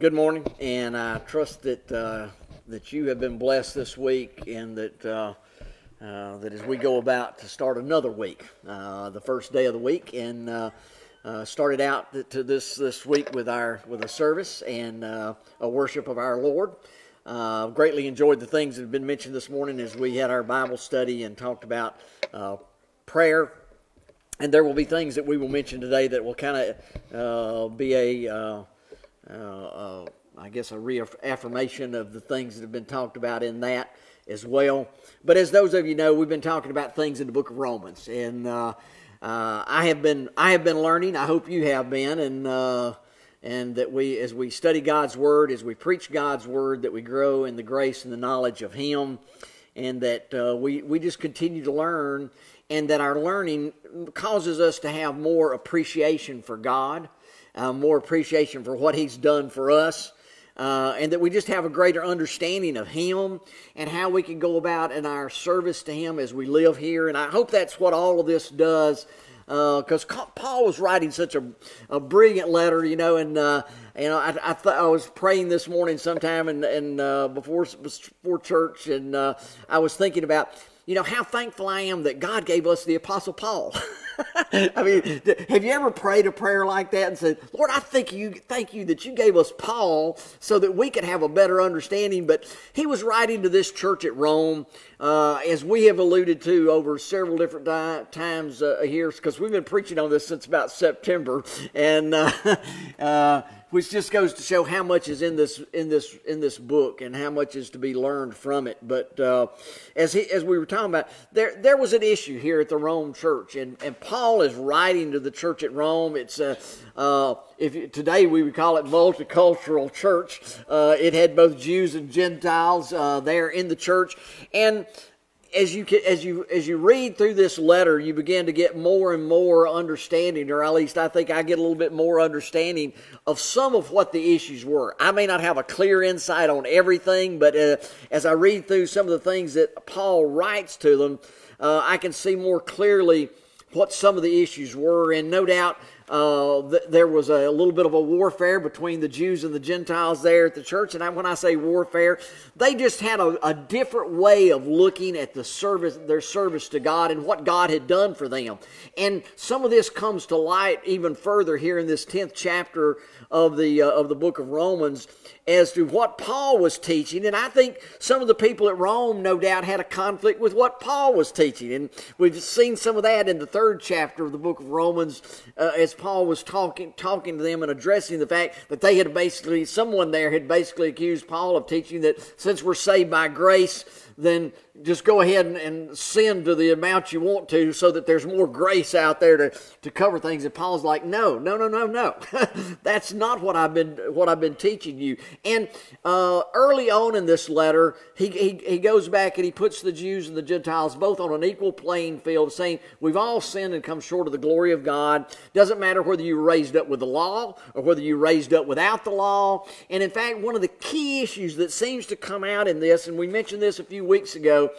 Good morning, and I trust that uh, that you have been blessed this week, and that uh, uh, that as we go about to start another week, uh, the first day of the week, and uh, uh, started out to this this week with our with a service and a worship of our Lord. greatly enjoyed the things that have been mentioned this morning as we had our Bible study and talked about prayer and there will be things that we will mention today that will kind of be a uh, uh, I guess, a reaffirmation of the things that have been talked about in that as well. But as those of you know, we've been talking about things in the book of Romans, and uh, uh, I have been I have been learning. I hope you have been, and uh, and that we, as we study God's word, as we preach God's word, that we grow in the grace and the knowledge of Him, and that uh, we we just continue to learn, and that our learning causes us to have more appreciation for God uh, more appreciation for what He's done for us. Uh, and that we just have a greater understanding of Him and how we can go about in our service to Him as we live here. And I hope that's what all of this does. Because uh, Paul was writing such a, a brilliant letter, you know, and uh, know, I, I, th- I was praying this morning sometime and, and uh, before before church, and uh, I was thinking about, you know, how thankful I am that God gave us the Apostle Paul. I mean, have you ever prayed a prayer like that and said, Lord, I thank you, thank you that you gave us Paul so that we could have a better understanding. But he was writing to this church at Rome, uh, as we have alluded to over several different di- times uh, here, because we've been preaching on this since about September. And, uh, uh which just goes to show how much is in this in this in this book and how much is to be learned from it. But uh, as he, as we were talking about, there there was an issue here at the Rome church, and, and Paul is writing to the church at Rome. It's uh, uh, if today we would call it multicultural church. Uh, it had both Jews and Gentiles uh, there in the church, and as you as you as you read through this letter, you begin to get more and more understanding, or at least I think I get a little bit more understanding of some of what the issues were. I may not have a clear insight on everything, but uh, as I read through some of the things that Paul writes to them, uh, I can see more clearly what some of the issues were, and no doubt uh, th- there was a, a, little bit of a warfare between the Jews and the Gentiles there at the church. And I, when I say warfare, they just had a, a, different way of looking at the service, their service to God and what God had done for them. And some of this comes to light even further here in this tenth chapter of the uh, of the book of Romans as to what Paul was teaching. And I think some of the people at Rome, no doubt, had a conflict with what Paul was teaching. And we've seen some of that in the third chapter of the book of Romans uh, as Paul was talking, talking to them and addressing the fact that they had basically, someone there had basically accused Paul of teaching that since we're saved by grace, then just go ahead and, and, sin to the amount you want to so that there's more grace out there to, to cover things. And Paul's like, no, no, no, no, no. That's not what I've been what I've been teaching you. And uh, early on in this letter, he, he, he goes back and he puts the Jews and the Gentiles both on an equal playing field, saying, We've all sinned and come short of the glory of God. Doesn't matter whether you were raised up with the law or whether you raised up without the law. And in fact, one of the key issues that seems to come out in this, and we mentioned this a few weeks ago,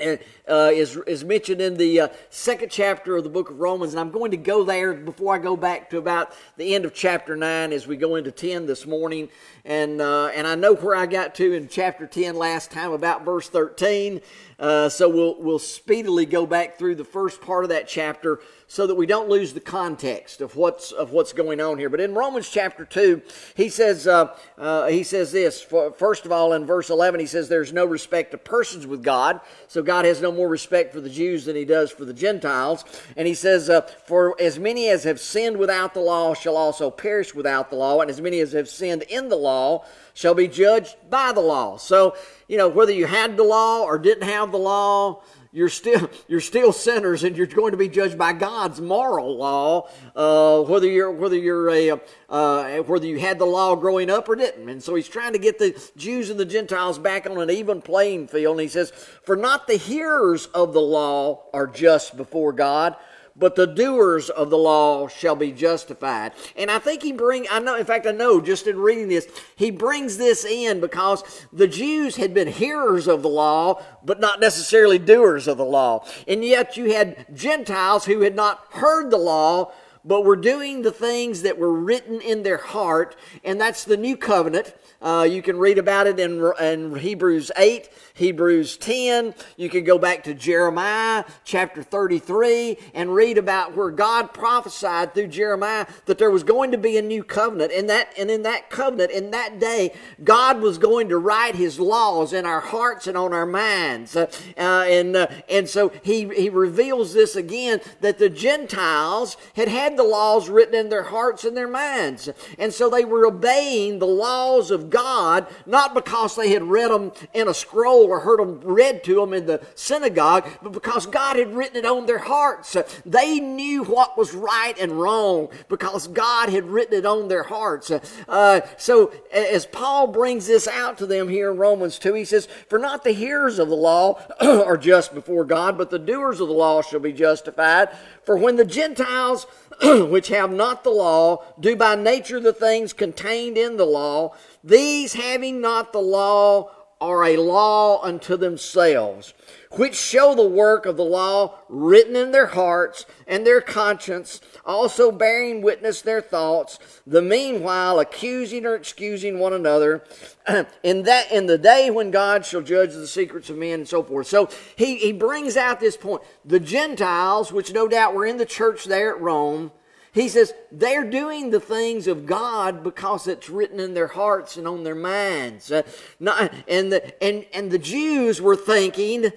uh, is, is mentioned in the uh, second chapter of the book of Romans. And I'm going to go there before I go back to about the end of chapter 9 as we go into 10 this morning. And, uh, and I know where I got to in chapter 10 last time about verse 13. Uh, so we'll, we'll speedily go back through the first part of that chapter so that we don't lose the context of what's of what's going on here. But in Romans chapter two, he says uh, uh, he says this. First of all, in verse eleven, he says there's no respect of persons with God. So God has no more respect for the Jews than He does for the Gentiles. And he says, uh, for as many as have sinned without the law shall also perish without the law, and as many as have sinned in the law shall be judged by the law. So you know whether you had the law or didn't have the law you're still you're still sinners and you're going to be judged by God's moral law uh, whether you're whether you're a uh, whether you had the law growing up or didn't and so he's trying to get the Jews and the Gentiles back on an even playing field and he says for not the hearers of the law are just before God but the doers of the law shall be justified. And I think he bring I know in fact I know just in reading this, he brings this in because the Jews had been hearers of the law, but not necessarily doers of the law. And yet you had Gentiles who had not heard the law, but were doing the things that were written in their heart, and that's the new covenant. Uh, you can read about it in, in Hebrews 8, Hebrews 10. You can go back to Jeremiah chapter 33 and read about where God prophesied through Jeremiah that there was going to be a new covenant. And, that, and in that covenant, in that day, God was going to write his laws in our hearts and on our minds. Uh, uh, and, uh, and so he, he reveals this again that the Gentiles had had the laws written in their hearts and their minds. And so they were obeying the laws of God, not because they had read them in a scroll or heard them read to them in the synagogue, but because God had written it on their hearts. They knew what was right and wrong because God had written it on their hearts. Uh, so as Paul brings this out to them here in Romans 2, he says, For not the hearers of the law are just before God, but the doers of the law shall be justified. For when the Gentiles, which have not the law, do by nature the things contained in the law, these having not the law are a law unto themselves, which show the work of the law written in their hearts and their conscience, also bearing witness their thoughts, the meanwhile accusing or excusing one another, in that in the day when God shall judge the secrets of men and so forth. So he, he brings out this point. The Gentiles, which no doubt were in the church there at Rome, he says they're doing the things of God because it's written in their hearts and on their minds. Uh, not, and, the, and, and the Jews were thinking,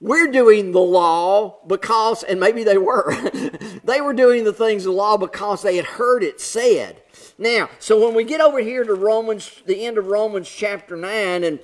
we're doing the law because, and maybe they were, they were doing the things of the law because they had heard it said. Now, so when we get over here to Romans, the end of Romans chapter 9, and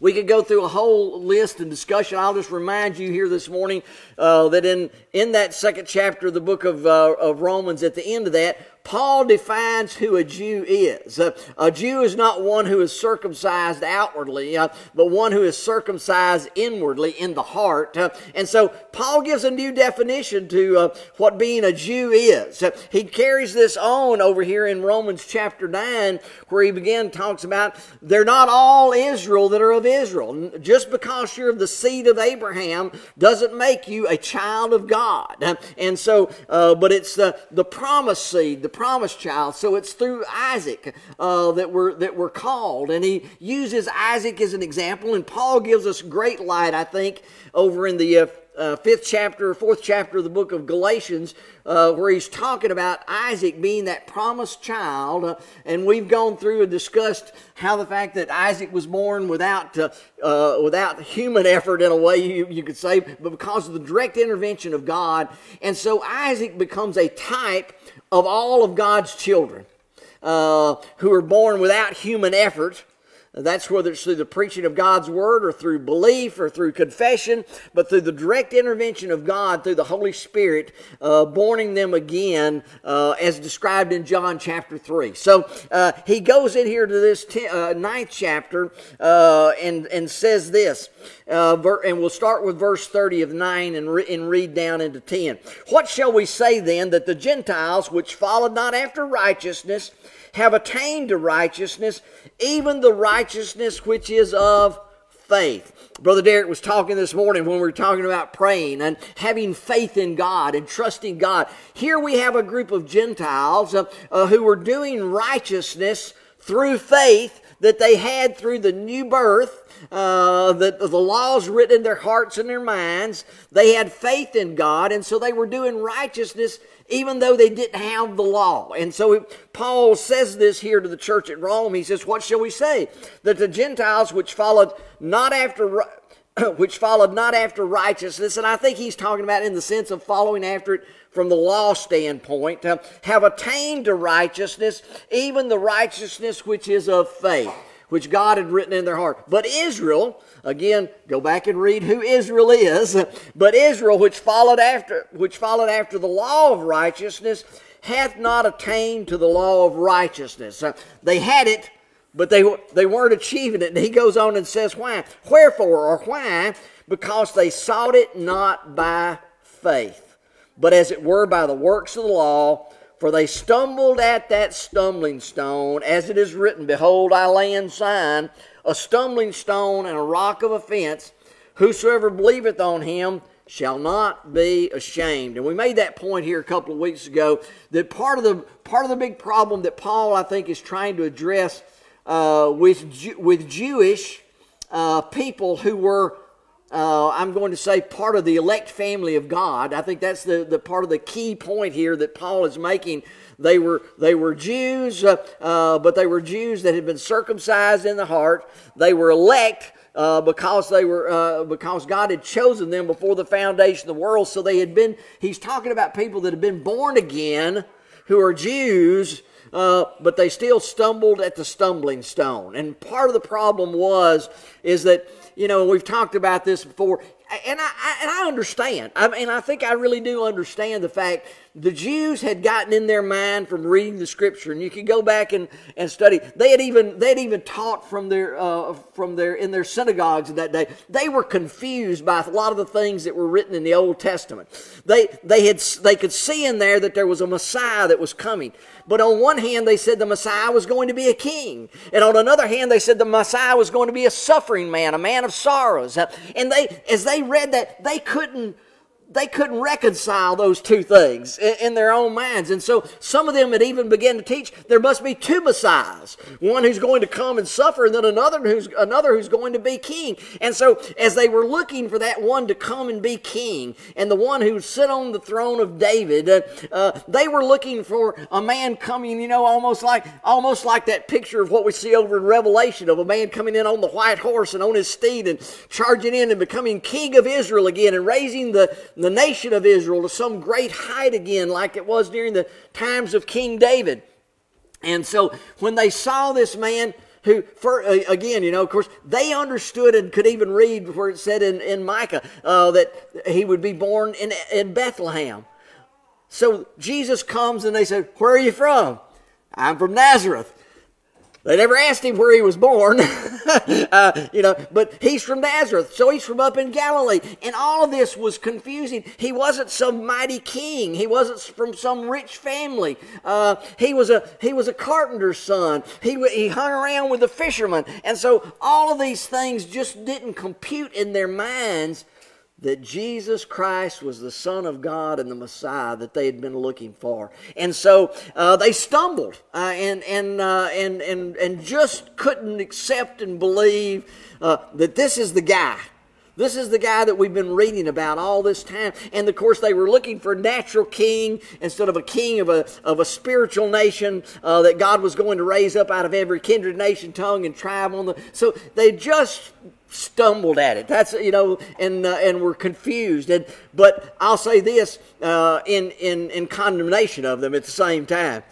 we could go through a whole list and discussion. I'll just remind you here this morning uh, that in, in that second chapter of the book of, uh, of Romans, at the end of that, Paul defines who a Jew is. Uh, a Jew is not one who is circumcised outwardly, uh, but one who is circumcised inwardly in the heart. Uh, and so Paul gives a new definition to uh, what being a Jew is. Uh, he carries this on over here in Romans chapter 9, where he begin talks about they're not all Israel that are of Israel. Just because you're of the seed of Abraham doesn't make you a child of God. Uh, and so, but it's the, the promised seed, the promised child. So it's through Isaac uh, that we're that we're called, and he uses Isaac as an example. And Paul gives us great light, I think, over in the uh, uh, fifth chapter, fourth chapter of the book of Galatians, uh, where he's talking about Isaac being that promised child. Uh, and we've gone through and discussed how the fact that Isaac was born without, uh, uh, without human effort, in a way you, you could say, but because of the direct intervention of God. And so Isaac becomes a type of all of God's children uh, who are born without human effort. That's whether it's through the preaching of God's word or through belief or through confession, but through the direct intervention of God through the Holy Spirit, uh, borning them again, uh, as described in John chapter 3. So uh, he goes in here to this ten, uh, ninth chapter uh, and, and says this, uh, and we'll start with verse 30 of 9 and, re- and read down into 10. What shall we say then that the Gentiles, which followed not after righteousness, have attained to righteousness, even the righteousness which is of faith. Brother Derek was talking this morning when we were talking about praying and having faith in God and trusting God. Here we have a group of Gentiles uh, uh, who were doing righteousness through faith that they had through the new birth. Uh, the, the laws written in their hearts and their minds. They had faith in God, and so they were doing righteousness even though they didn't have the law. And so Paul says this here to the church at Rome. He says, What shall we say? That the Gentiles which followed not after which followed not after righteousness, and I think he's talking about in the sense of following after it from the law standpoint, uh, have attained to righteousness, even the righteousness which is of faith, which God had written in their heart. But Israel, Again, go back and read who Israel is. But Israel, which followed after, which followed after the law of righteousness, hath not attained to the law of righteousness. Uh, they had it, but they, they weren't achieving it. And he goes on and says, Why? Wherefore, or why? Because they sought it not by faith, but as it were by the works of the law. For they stumbled at that stumbling stone, as it is written, Behold, I lay in Zion a stumbling stone and a rock of offense. Whosoever believeth on him shall not be ashamed. And we made that point here a couple of weeks ago that part of the part of the big problem that Paul I think is trying to address uh, with with Jewish uh, people who were uh, I'm going to say part of the elect family of God. I think that's the, the part of the key point here that Paul is making. They were they were Jews, uh, uh, but they were Jews that had been circumcised in the heart. They were elect uh, because they were uh, because God had chosen them before the foundation of the world. So they had been. He's talking about people that have been born again, who are Jews, uh, but they still stumbled at the stumbling stone. And part of the problem was is that you know we've talked about this before, and I, I and I understand. I mean, I think I really do understand the fact the Jews had gotten in their mind from reading the Scripture, and you can go back and, and study. They had even they had even taught from their uh, from their in their synagogues that day. They were confused by a lot of the things that were written in the Old Testament. They they had they could see in there that there was a Messiah that was coming. But on one hand, they said the Messiah was going to be a king, and on another hand, they said the Messiah was going to be a suffering man, a man of sorrows. And they as they read that, they couldn't they couldn't reconcile those two things in, their own minds. And so some of them had even begun to teach there must be two messiahs, one who's going to come and suffer, and then another who's another who's going to be king. And so as they were looking for that one to come and be king, and the one who would sit on the throne of David, uh, uh, they were looking for a man coming, you know, almost like almost like that picture of what we see over in Revelation of a man coming in on the white horse and on his steed and charging in and becoming king of Israel again and raising the the nation of Israel to some great height again, like it was during the times of King David. And so when they saw this man, who, for, uh, again, you know, of course, they understood and could even read where it said in, in Micah uh, that he would be born in, in Bethlehem. So Jesus comes and they said, Where are you from? I'm from Nazareth. They never asked him where he was born, uh, you know, but he's from Nazareth, so he's from up in Galilee. And all of this was confusing. He wasn't some mighty king. He wasn't from some rich family. Uh, he was a he was a carpenter's son. He he hung around with the fishermen, and so all of these things just didn't compute in their minds that Jesus Christ was the Son of God and the Messiah that they had been looking for. And so uh, they stumbled uh, and, and, uh, and, and, and just couldn't accept and believe uh, that this is the guy. This is the guy that we've been reading about all this time. And of course, they were looking for a natural king instead of a king of a, of a spiritual nation uh, that God was going to raise up out of every kindred, nation, tongue, and tribe. On the So they just stumbled at it. That's you know, and uh, and were confused. And but I'll say this uh, in in in condemnation of them at the same time.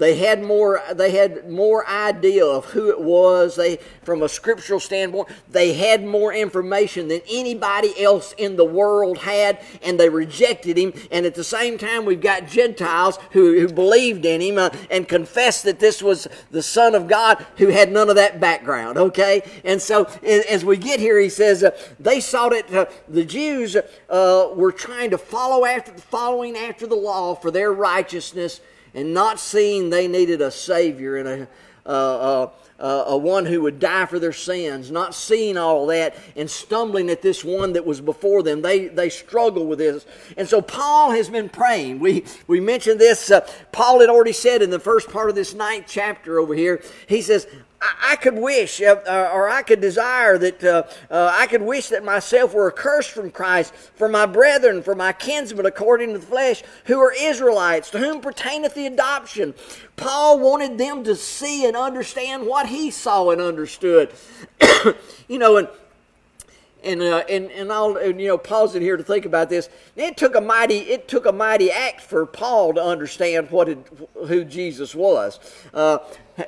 They had more. They had more idea of who it was. They, from a scriptural standpoint, they had more information than anybody else in the world had, and they rejected him. And at the same time, we've got Gentiles who, who believed in him uh, and confessed that this was the Son of God, who had none of that background. Okay, and so as we get here, he says uh, they saw that uh, the Jews uh, were trying to follow after, following after the law for their righteousness and not seeing they needed a Savior and a, uh, uh, a one who would die for their sins, not seeing all that and stumbling at this one that was before them. They, they struggle with this. And so Paul has been praying. We, we mentioned this. Uh, Paul had already said in the first part of this ninth chapter over here, he says, I, could wish, uh, uh, or I could desire that uh, uh, I could wish that myself were accursed from Christ for my brethren, for my kinsmen according to the flesh, who are Israelites, to whom pertaineth the adoption. Paul wanted them to see and understand what he saw and understood. you know, and and uh, and and I'll and, you know pause it here to think about this. It took a mighty it took a mighty act for Paul to understand what it, who Jesus was. Uh,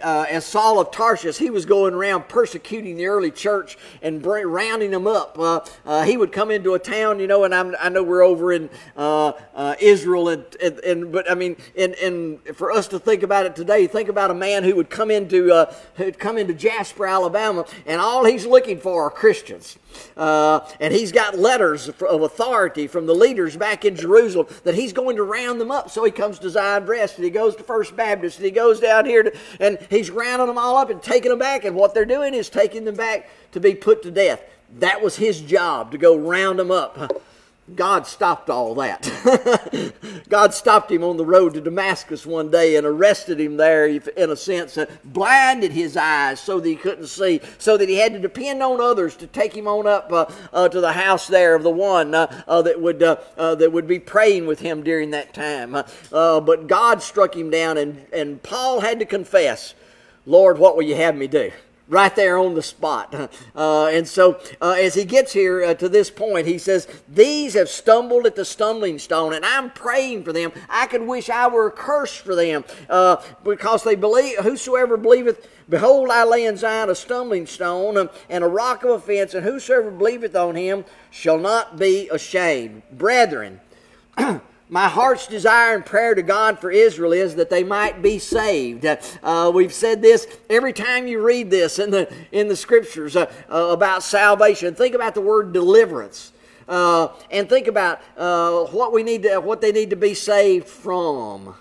uh, as Saul of Tarsus, he was going around persecuting the early church and rounding them up. Uh, uh, he would come into a town, you know, and I'm, i know we're over in uh, uh, Israel, and, and, and, but I mean, and, and for us to think about it today, think about a man who would come into uh, who'd come into Jasper, Alabama, and all he's looking for are Christians. And he's got letters of authority from the leaders back in Jerusalem that he's going to round them up. So he comes to Zion Rest and he goes to First Baptist and he goes down here to, and he's rounding them all up and taking them back. And what they're doing is taking them back to be put to death. That was his job to go round them up. God stopped all that. God stopped him on the road to Damascus one day and arrested him there, in a sense, and blinded his eyes so that he couldn't see, so that he had to depend on others to take him on up uh, uh, to the house there of the one uh, uh that would uh, uh, that would be praying with him during that time. but God struck him down, and, and Paul had to confess, Lord, what will you have me do? Right there on the spot. Uh, and so, uh, as he gets here uh, to this point, he says, These have stumbled at the stumbling stone, and I'm praying for them. I could wish I were cursed for them uh, because they believe, whosoever believeth, behold, I lay in Zion a stumbling stone um, and a rock of offense, and whosoever believeth on him shall not be ashamed. Brethren, my heart's desire and prayer to God for Israel is that they might be saved. Uh, we've said this every time you read this in the in the scriptures uh, uh, about salvation. Think about the word deliverance, uh, and think about uh, what we need to what they need to be saved from.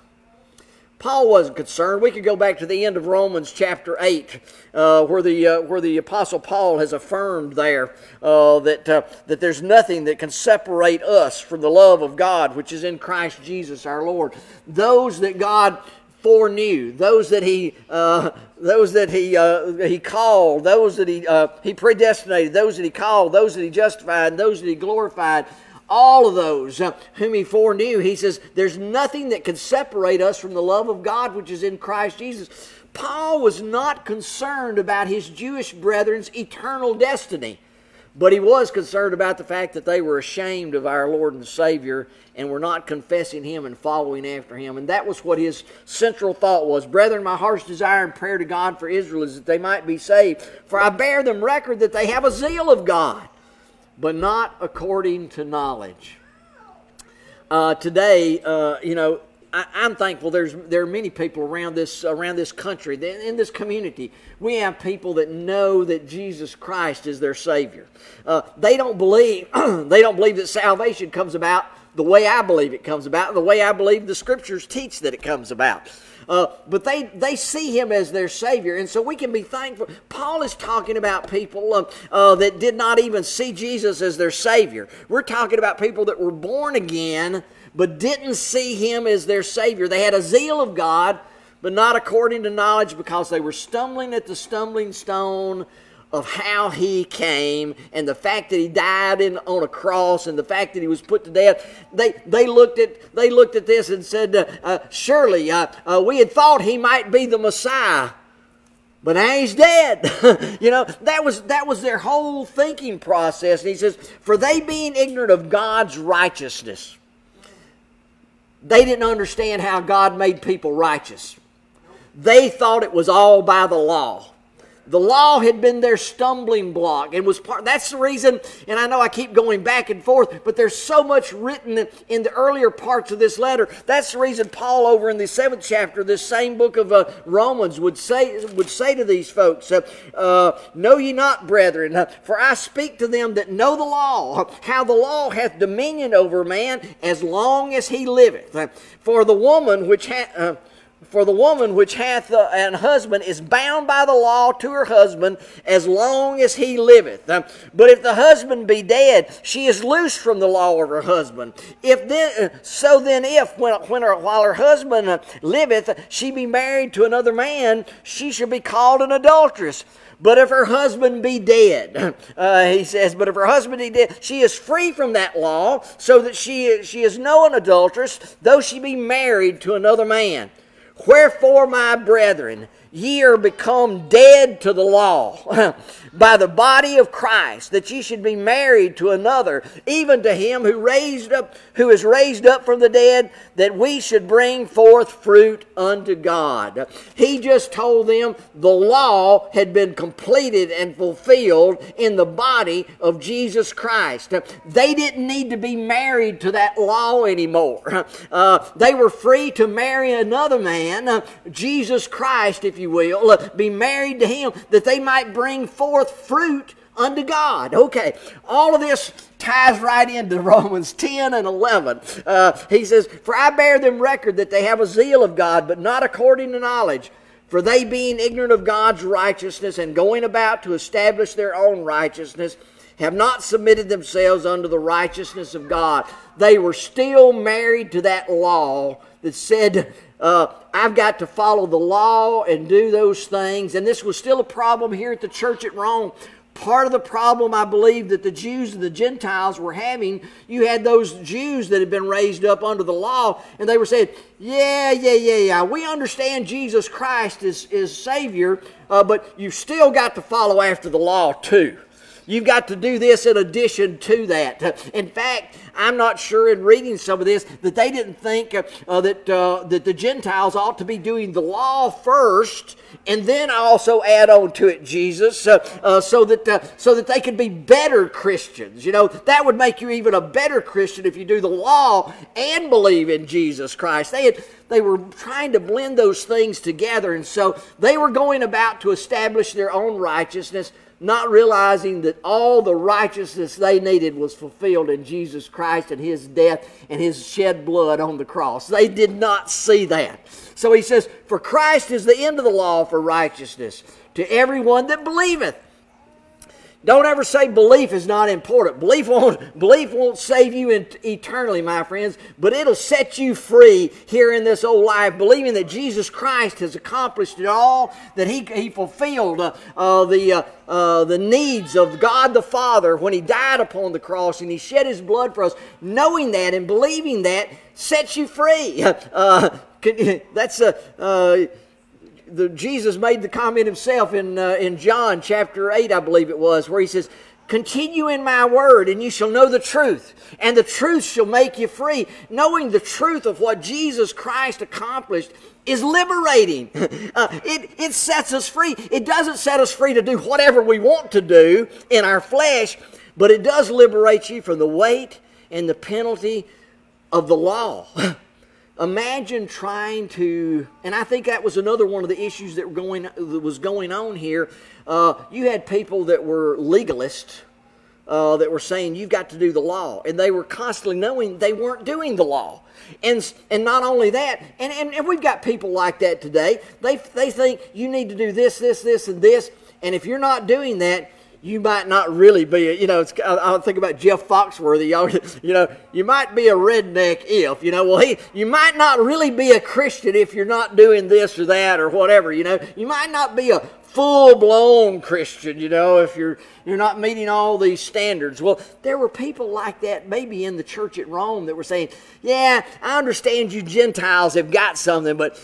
Paul wasn't concerned. We could go back to the end of Romans chapter 8, uh, where, the, uh, where the Apostle Paul has affirmed there uh, that, uh, that there's nothing that can separate us from the love of God, which is in Christ Jesus our Lord. Those that God foreknew, those that He, uh, those that He, uh, he called, those that He, he predestinated, those that He called, those that He justified, those that He glorified all of those uh, whom he foreknew, he says, there's nothing that can separate us from the love of God which is in Christ Jesus. Paul was not concerned about his Jewish brethren's eternal destiny, but he was concerned about the fact that they were ashamed of our Lord and Savior and were not confessing him and following after him. And that was what his central thought was. Brethren, my heart's desire and prayer to God for Israel is that they might be saved, for I bear them record that they have a zeal of God but not according to knowledge. Uh, today, uh, you know, I, am thankful there's there are many people around this around this country in this community. We have people that know that Jesus Christ is their Savior. Uh, they don't believe they don't believe that salvation comes about the way I believe it comes about, the way I believe the Scriptures teach that it comes about. Uh, but they, they see him as their Savior. And so we can be thankful. Paul is talking about people uh, uh, that did not even see Jesus as their Savior. We're talking about people that were born again but didn't see him as their Savior. They had a zeal of God, but not according to knowledge because they were stumbling at the stumbling stone of how he came and the fact that he died in, on a cross and the fact that he was put to death. They, they looked at they looked at this and said uh, uh, surely uh, uh we had thought he might be the messiah but now he's dead. You know that was that was their whole thinking process. And he says for they being ignorant of god's righteousness they didn't understand how god made people righteous. They thought it was all by the law the law had been their stumbling block and was part that's the reason and i know i keep going back and forth but there's so much written in the earlier parts of this letter. That's the reason paul over in the seventh chapter this same book of uh, romans would say would say to these folks uh, uh, know ye not brethren for i speak to them that know the law how the law hath dominion over man as long as he liveth. For the woman which hath uh, for the woman which hath an husband is bound by the law to her husband as long as he liveth. But if the husband be dead, she is loosed from the law of her husband. If then, so then, if when, when her, while her husband uh, liveth, she be married to another man, she shall be called an adulteress. But if her husband be dead, uh, he says, but if her husband be dead, she is free from that law, so that she, she is no an adulteress, though she be married to another man. Wherefore, my brethren, ye are become dead to the law by the body of Christ, that ye should be married to another, even to him who raised up, who is raised up from the dead, that we should bring forth fruit unto God. He just told them the law had been completed and fulfilled in the body of Jesus Christ. They didn't need to be married to that law anymore. Uh, they were free to marry another man, Jesus Christ, if you will, be married to him, that they might bring forth fruit unto God. Okay, all of this ties right into Romans 10 and 11. Uh, he says, For I bear them record that they have a zeal of God, but not according to knowledge. For they, being ignorant of God's righteousness and going about to establish their own righteousness, have not submitted themselves unto the righteousness of God. They were still married to that law that said, uh, I've got to follow the law and do those things. And this was still a problem here at the church at Rome. Part of the problem, I believe, that the Jews and the Gentiles were having, you had those Jews that had been raised up under the law, and they were saying, Yeah, yeah, yeah, yeah, we understand Jesus Christ is, is Savior, uh, but you've still got to follow after the law too. You've got to do this in addition to that. In fact, I'm not sure in reading some of this that they didn't think uh, uh, that, uh, that the Gentiles ought to be doing the law first and then also add on to it Jesus uh, uh, so, that, uh, so that they could be better Christians. You know, that would make you even a better Christian if you do the law and believe in Jesus Christ. They had they were trying to blend those things together and so they were going about to establish their own righteousness not realizing that all the righteousness they needed was fulfilled in Jesus Christ and his death and his shed blood on the cross. They did not see that. So he says, For Christ is the end of the law for righteousness to everyone that believeth. Don't ever say belief is not important. Belief won't, belief won't save you in, eternally, my friends, but it'll set you free here in this old life, believing that Jesus Christ has accomplished it all, that He, he fulfilled uh, uh, the, uh, uh the needs of God the Father when He died upon the cross and He shed His blood for us. Knowing that and believing that sets you free. Uh, that's a uh, the, Jesus made the comment himself in, uh, in John chapter 8, I believe it was, where he says, Continue in my word, and you shall know the truth, and the truth shall make you free. Knowing the truth of what Jesus Christ accomplished is liberating. Uh, it, it sets us free. It doesn't set us free to do whatever we want to do in our flesh, but it does liberate you from the weight and the penalty of the law. Imagine trying to, and I think that was another one of the issues that, were going, that was going on here. Uh, you had people that were legalists uh, that were saying you've got to do the law, and they were constantly knowing they weren't doing the law. And, and not only that, and, and, and we've got people like that today. They, they think you need to do this, this, this, and this, and if you're not doing that, you might not really be, you know, it's, I, I think about Jeff Foxworthy, you know, you might be a redneck if, you know, well, he, you might not really be a Christian if you're not doing this or that or whatever, you know, you might not be a full blown Christian, you know, if you're you're not meeting all these standards. Well, there were people like that maybe in the church at Rome that were saying, "Yeah, I understand you Gentiles have got something, but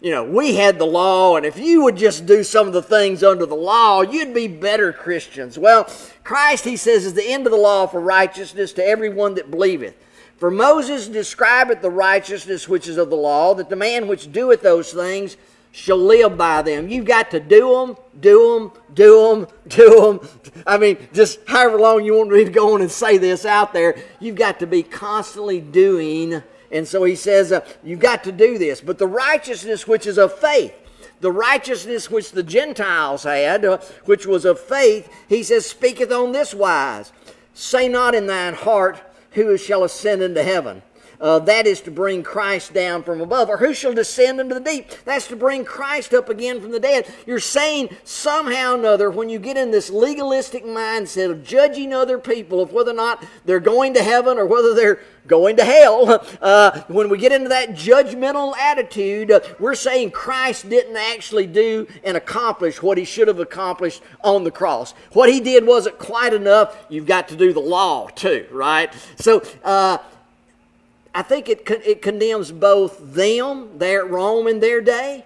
you know, we had the law, and if you would just do some of the things under the law, you'd be better Christians. Well, Christ, he says, is the end of the law for righteousness to everyone that believeth. For Moses describeth the righteousness which is of the law, that the man which doeth those things shall live by them. You've got to do them, do them, do them, do them. I mean, just however long you want me to go on and say this out there, you've got to be constantly doing and so he says, uh, You've got to do this. But the righteousness which is of faith, the righteousness which the Gentiles had, uh, which was of faith, he says, speaketh on this wise Say not in thine heart, Who shall ascend into heaven? Uh, that is to bring Christ down from above. Or who shall descend into the deep? That's to bring Christ up again from the dead. You're saying somehow or another, when you get in this legalistic mindset of judging other people of whether or not they're going to heaven or whether they're going to hell, uh, when we get into that judgmental attitude, uh, we're saying Christ didn't actually do and accomplish what he should have accomplished on the cross. What he did wasn't quite enough. You've got to do the law too, right? So, uh, I think it, it condemns both them at Rome in their day,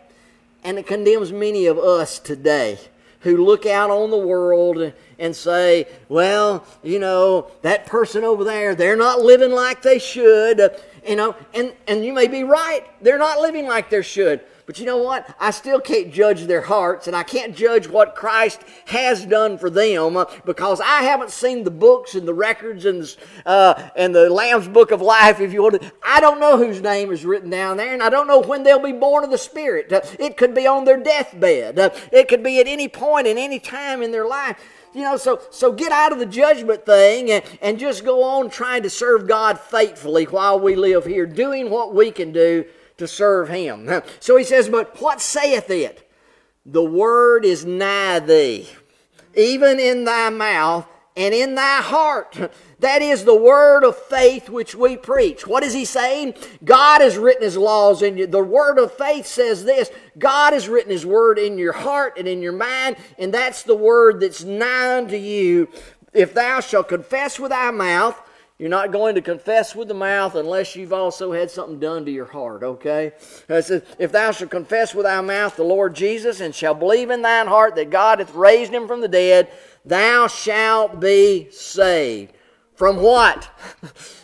and it condemns many of us today who look out on the world and say, well, you know, that person over there, they're not living like they should. You know, and, and you may be right. They're not living like they should. But you know what? I still can't judge their hearts, and I can't judge what Christ has done for them uh, because I haven't seen the books and the records and, uh, and the Lamb's Book of Life, if you want to. I don't know whose name is written down there, and I don't know when they'll be born of the Spirit. Uh, it could be on their deathbed, uh, it could be at any point in any time in their life you know so so get out of the judgment thing and, and just go on trying to serve god faithfully while we live here doing what we can do to serve him. So he says, But what saith it? The word is nigh thee, even in thy mouth and in thy heart. That is the word of faith which we preach. What is he saying? God has written his laws in you. The word of faith says this God has written his word in your heart and in your mind, and that's the word that's nigh unto you. If thou shalt confess with thy mouth, you're not going to confess with the mouth unless you've also had something done to your heart, okay? Uh, it says, If thou shalt confess with thy mouth the Lord Jesus and shalt believe in thine heart that God hath raised him from the dead, thou shalt be saved. From what?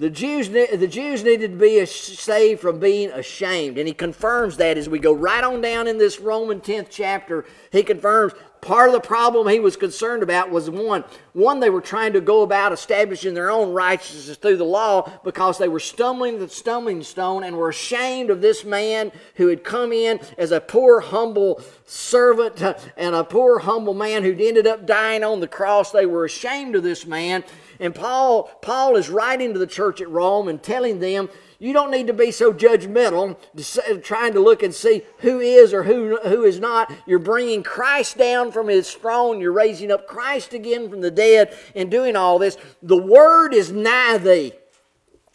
The Jews, the Jews needed to be saved from being ashamed. And he confirms that as we go right on down in this Roman 10th chapter. He confirms part of the problem he was concerned about was one one they were trying to go about establishing their own righteousness through the law because they were stumbling the stumbling stone and were ashamed of this man who had come in as a poor humble servant and a poor humble man who'd ended up dying on the cross. They were ashamed of this man. And paul paul is writing to the church at rome and telling them you don't need to be so judgmental, trying to look and see who is or who, who is not. You're bringing Christ down from his throne. You're raising up Christ again from the dead and doing all this. The word is nigh thee.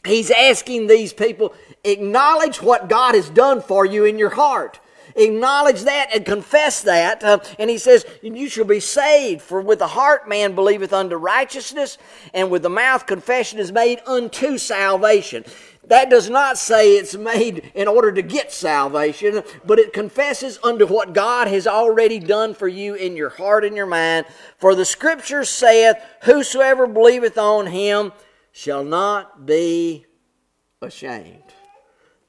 He's asking these people, acknowledge what God has done for you in your heart acknowledge that and confess that. Uh, and he says, You shall be saved. For with the heart man believeth unto righteousness, and with the mouth confession is made unto salvation. That does not say it's made in order to get salvation, but it confesses unto what God has already done for you in your heart and your mind. For the scripture saith, Whosoever believeth on him shall not be ashamed.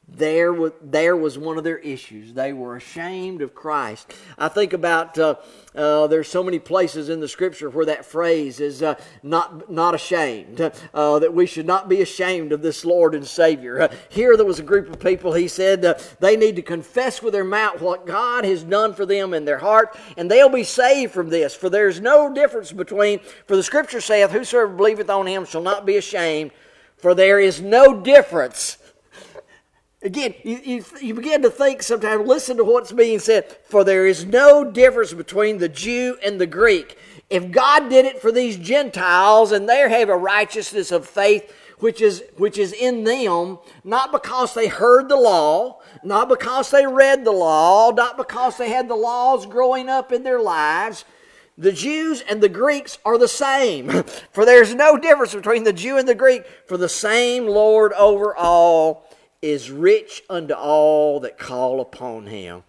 There was, there was one of their issues. They were ashamed of Christ. I think about uh, uh, there's so many places in the Scripture where that phrase is uh, not not ashamed. Uh, that we should not be ashamed of this Lord and Savior. Uh, here there was a group of people. He said uh, they need to confess with their mouth what God has done for them in their heart, and they'll be saved from this. For there's no difference between. For the Scripture saith, "Whosoever believeth on Him shall not be ashamed." For there is no difference Again, you, you, you, begin to think sometimes, listen to what's being said. For there is no difference between the Jew and the Greek. If God did it for these Gentiles and they have a righteousness of faith which is, which is in them, not because they heard the law, not because they read the law, not because they had the laws growing up in their lives, the Jews and the Greeks are the same. For there's no difference between the Jew and the Greek, for the same Lord over all is rich unto all that call upon him.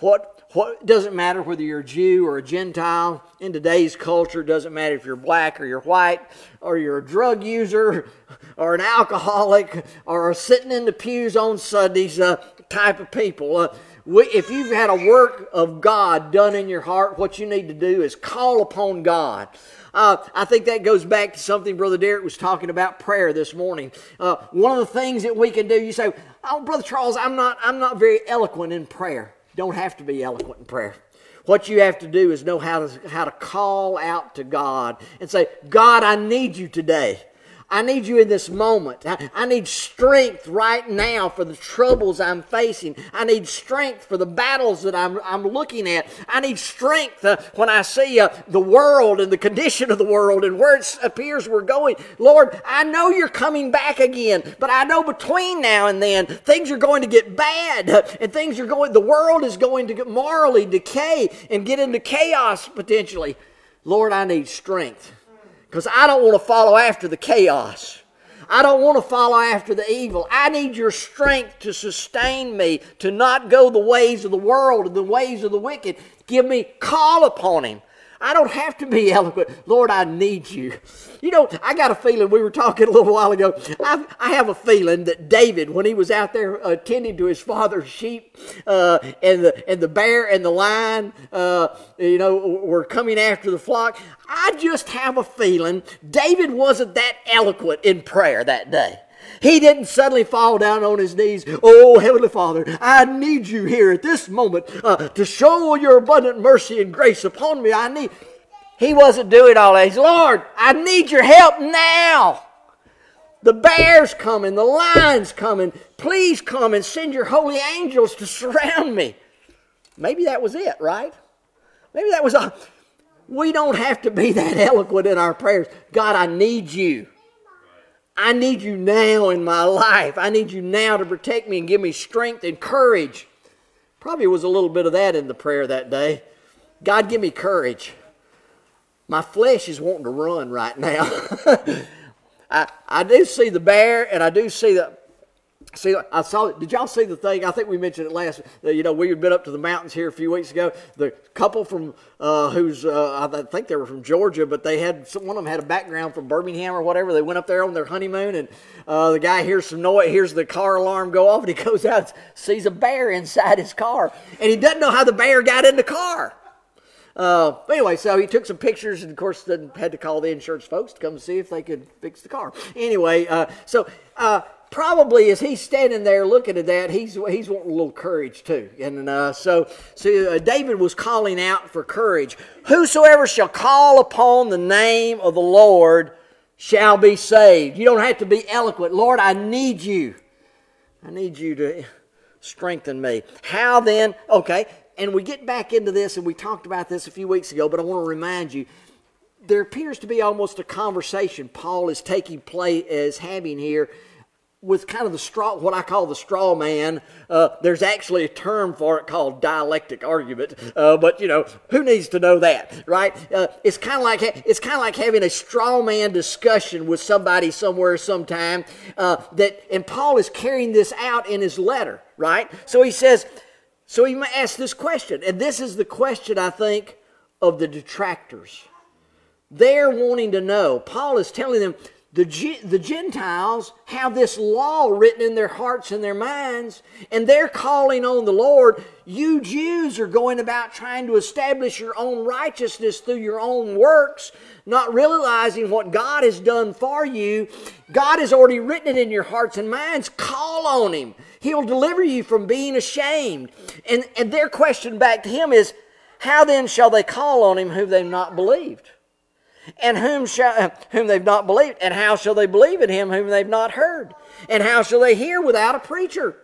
What what doesn't matter whether you're a Jew or a Gentile in today's culture, doesn't matter if you're black or you're white, or you're a drug user, or an alcoholic, or sitting in the pews on Sundays uh, type of people. Uh, we, if you've had a work of God done in your heart, what you need to do is call upon God. Uh, I think that goes back to something Brother Derek was talking about prayer this morning. Uh, one of the things that we can do, you say, "Oh, Brother Charles, I'm not, I'm not very eloquent in prayer." Don't have to be eloquent in prayer. What you have to do is know how to, how to call out to God and say, God, I need you today. I need you in this moment. I, I, need strength right now for the troubles I'm facing. I need strength for the battles that I'm, I'm looking at. I need strength uh, when I see uh, the world and the condition of the world and where it appears we're going. Lord, I know you're coming back again, but I know between now and then things are going to get bad uh, and things are going, the world is going to get morally decay and get into chaos potentially. Lord, I need strength because I don't want to follow after the chaos. I don't want to follow after the evil. I need your strength to sustain me, to not go the ways of the world and the ways of the wicked. Give me, call upon Him. I don't have to be eloquent. Lord, I need you. You know, I got a feeling, we were talking a little while ago, I've, I have a feeling that David, when he was out there attending to his father's sheep, uh, and, the, and the bear and the lion, uh, you know, were coming after the flock, I just have a feeling David wasn't that eloquent in prayer that day. He didn't suddenly fall down on his knees. Oh, Heavenly Father, I need you here at this moment uh, to show your abundant mercy and grace upon me. I need. He wasn't doing all that. He's, Lord, I need your help now. The bear's coming, the lion's coming. Please come and send your holy angels to surround me. Maybe that was it, right? Maybe that was all. we don't have to be that eloquent in our prayers. God, I need you. I need you now in my life. I need you now to protect me and give me strength and courage. Probably was a little bit of that in the prayer that day. God, give me courage. My flesh is wanting to run right now. I, I do see the bear and I do see the See, I saw. Did y'all see the thing? I think we mentioned it last. You know, we had been up to the mountains here a few weeks ago. The couple from uh, who's uh, I think they were from Georgia, but they had one of them had a background from Birmingham or whatever. They went up there on their honeymoon, and uh, the guy hears some noise, hears the car alarm go off, and he goes out, sees a bear inside his car, and he doesn't know how the bear got in the car. Uh, anyway, so he took some pictures, and of course, then had to call the insurance folks to come see if they could fix the car. Anyway, uh, so uh, probably as he's standing there looking at that, he's he's wanting a little courage too. And uh, so, so uh, David was calling out for courage. Whosoever shall call upon the name of the Lord shall be saved. You don't have to be eloquent. Lord, I need you. I need you to strengthen me. How then? Okay, and we get back into this, and we talked about this a few weeks ago, but I want to remind you. There appears to be almost a conversation Paul is taking place as having here with kind of the straw, what I call the straw man. Uh, there's actually a term for it called dialectic argument, uh, but you know who needs to know that, right? Uh, it's kind of like it's kind of like having a straw man discussion with somebody somewhere, sometime. Uh, that and Paul is carrying this out in his letter, right? So he says, so he asks this question, and this is the question I think of the detractors. They're wanting to know. Paul is telling them the, the Gentiles have this law written in their hearts and their minds, and they're calling on the Lord. You Jews are going about trying to establish your own righteousness through your own works, not realizing what God has done for you. God has already written it in your hearts and minds. Call on Him. He'll deliver you from being ashamed. And, and their question back to Him is, How then shall they call on Him who they've not believed? And whom shall whom they've not believed? And how shall they believe in him whom they've not heard? And how shall they hear without a preacher?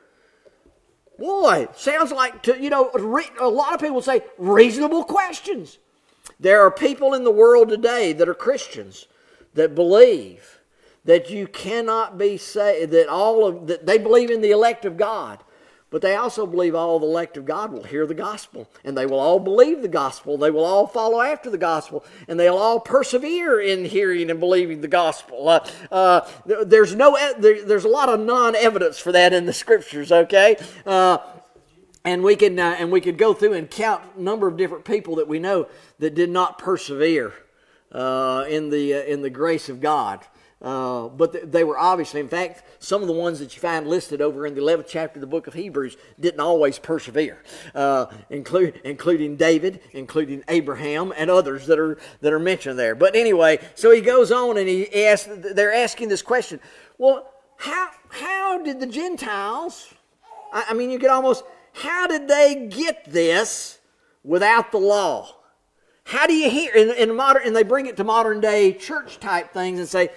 Boy, sounds like to, you know a lot of people say reasonable questions. There are people in the world today that are Christians that believe that you cannot be saved that all of that they believe in the elect of God but they also believe all the elect of God will hear the gospel, and they will all believe the gospel. They will all follow after the gospel, and they'll all persevere in hearing and believing the gospel. Uh, uh, there's no, there, there's a lot of non-evidence for that in the scriptures. Okay, uh, and we can uh, and we could go through and count a number of different people that we know that did not persevere uh, in the uh, in the grace of God. Uh, but they were obviously, in fact, some of the ones that you find listed over in the 11th chapter of the book of Hebrews didn't always persevere, uh, include, including David, including Abraham, and others that are, that are mentioned there. But anyway, so he goes on and he asks, they're asking this question well, how, how did the Gentiles, I, I mean, you could almost, how did they get this without the law? How do you hear in, in modern and they bring it to modern day church type things and say,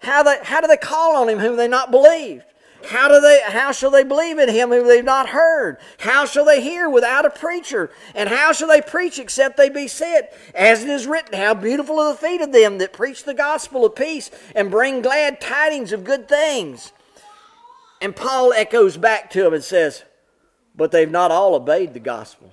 how, they, how do they call on him whom they not believed? How do they how shall they believe in him whom they've not heard? How shall they hear without a preacher? And how shall they preach except they be sent? As it is written, how beautiful are the feet of them that preach the gospel of peace and bring glad tidings of good things. And Paul echoes back to him and says, But they've not all obeyed the gospel.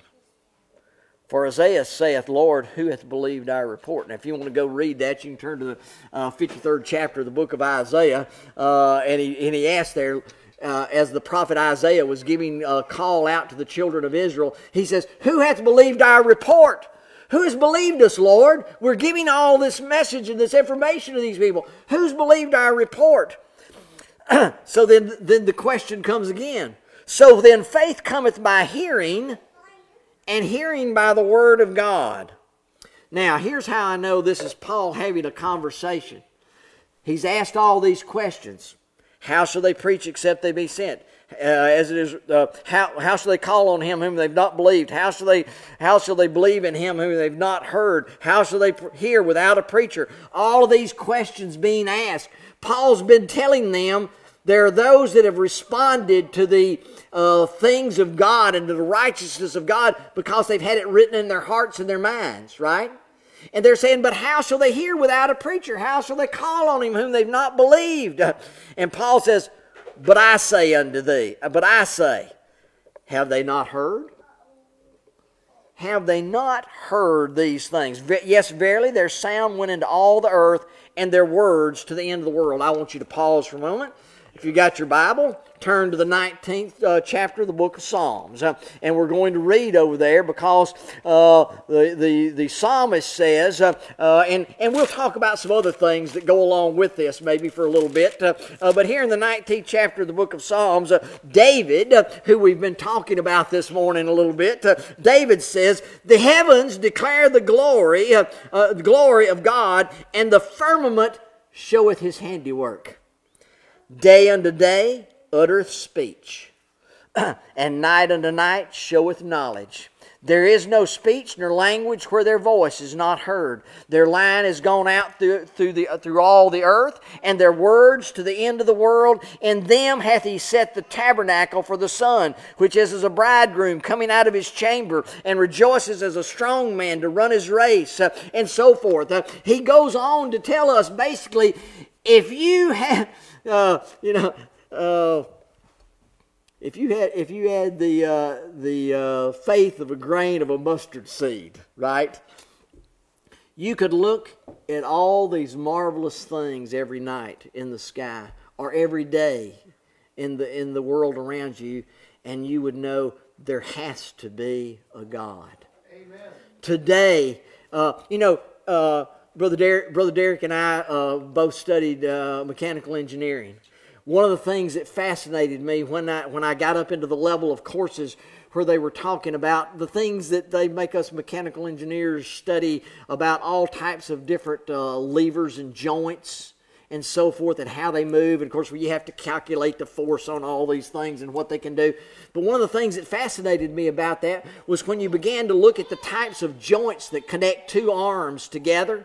For Isaiah saith, Lord, who hath believed our report? Now, if you want to go read that, you can turn to the uh, 53rd chapter of the book of Isaiah. Uh, and, he, and he asked there, uh, as the prophet Isaiah was giving a call out to the children of Israel, he says, Who hath believed our report? Who has believed us, Lord? We're giving all this message and this information to these people. Who's believed our report? so then, then the question comes again. So then faith cometh by hearing and hearing by the word of God. Now, here's how I know this is Paul having a conversation. He's asked all these questions. How shall they preach except they be sent? Uh, as it is, uh, how, how shall they call on him whom they've not believed? How shall they how shall they believe in him whom they've not heard? How shall they hear without a preacher? All of these questions being asked. Paul's been telling them there are those that have responded to the uh, things of God and to the righteousness of God because they've had it written in their hearts and their minds, right? And they're saying, But how shall they hear without a preacher? How shall they call on him whom they've not believed? And Paul says, But I say unto thee, but I say, have they not heard? Have they not heard these things? Yes, verily, their sound went into all the earth, and their words to the end of the world. I want you to pause for a moment. If you got your Bible, turn to the 19th uh, chapter of the book of Psalms. Uh, and we're going to read over there because uh, the, the, the psalmist says, uh, uh, and, and we'll talk about some other things that go along with this maybe for a little bit. Uh, but here in the 19th chapter of the book of Psalms, David, who we've been talking about this morning a little bit, David says, The heavens declare the glory, the glory of God, and the firmament showeth his handiwork. Day unto day, uttereth speech, and night unto night showeth knowledge. There is no speech nor language where their voice is not heard. Their line is gone out through, through, the, through all the earth, and their words to the end of the world. In them hath he set the tabernacle for the sun, which is as a bridegroom coming out of his chamber, and rejoices as a strong man to run his race, uh, and so forth. Uh, he goes on to tell us basically, if you have, uh, you know, uh, if you had if you had the uh, the uh, faith of a grain of a mustard seed, right? You could look at all these marvelous things every night in the sky or every day in the in the world around you, and you would know there has to be a God. Amen. Today, uh, you know, uh, brother Derek, brother Derek, and I uh, both studied uh, mechanical engineering one of the things that fascinated me when I, when I got up into the level of courses where they were talking about the things that they make us mechanical engineers study about all types of different uh, levers and joints and so forth and how they move. And of course, you have to calculate the force on all these things and what they can do. But one of the things that fascinated me about that was when you began to look at the types of joints that connect two arms together.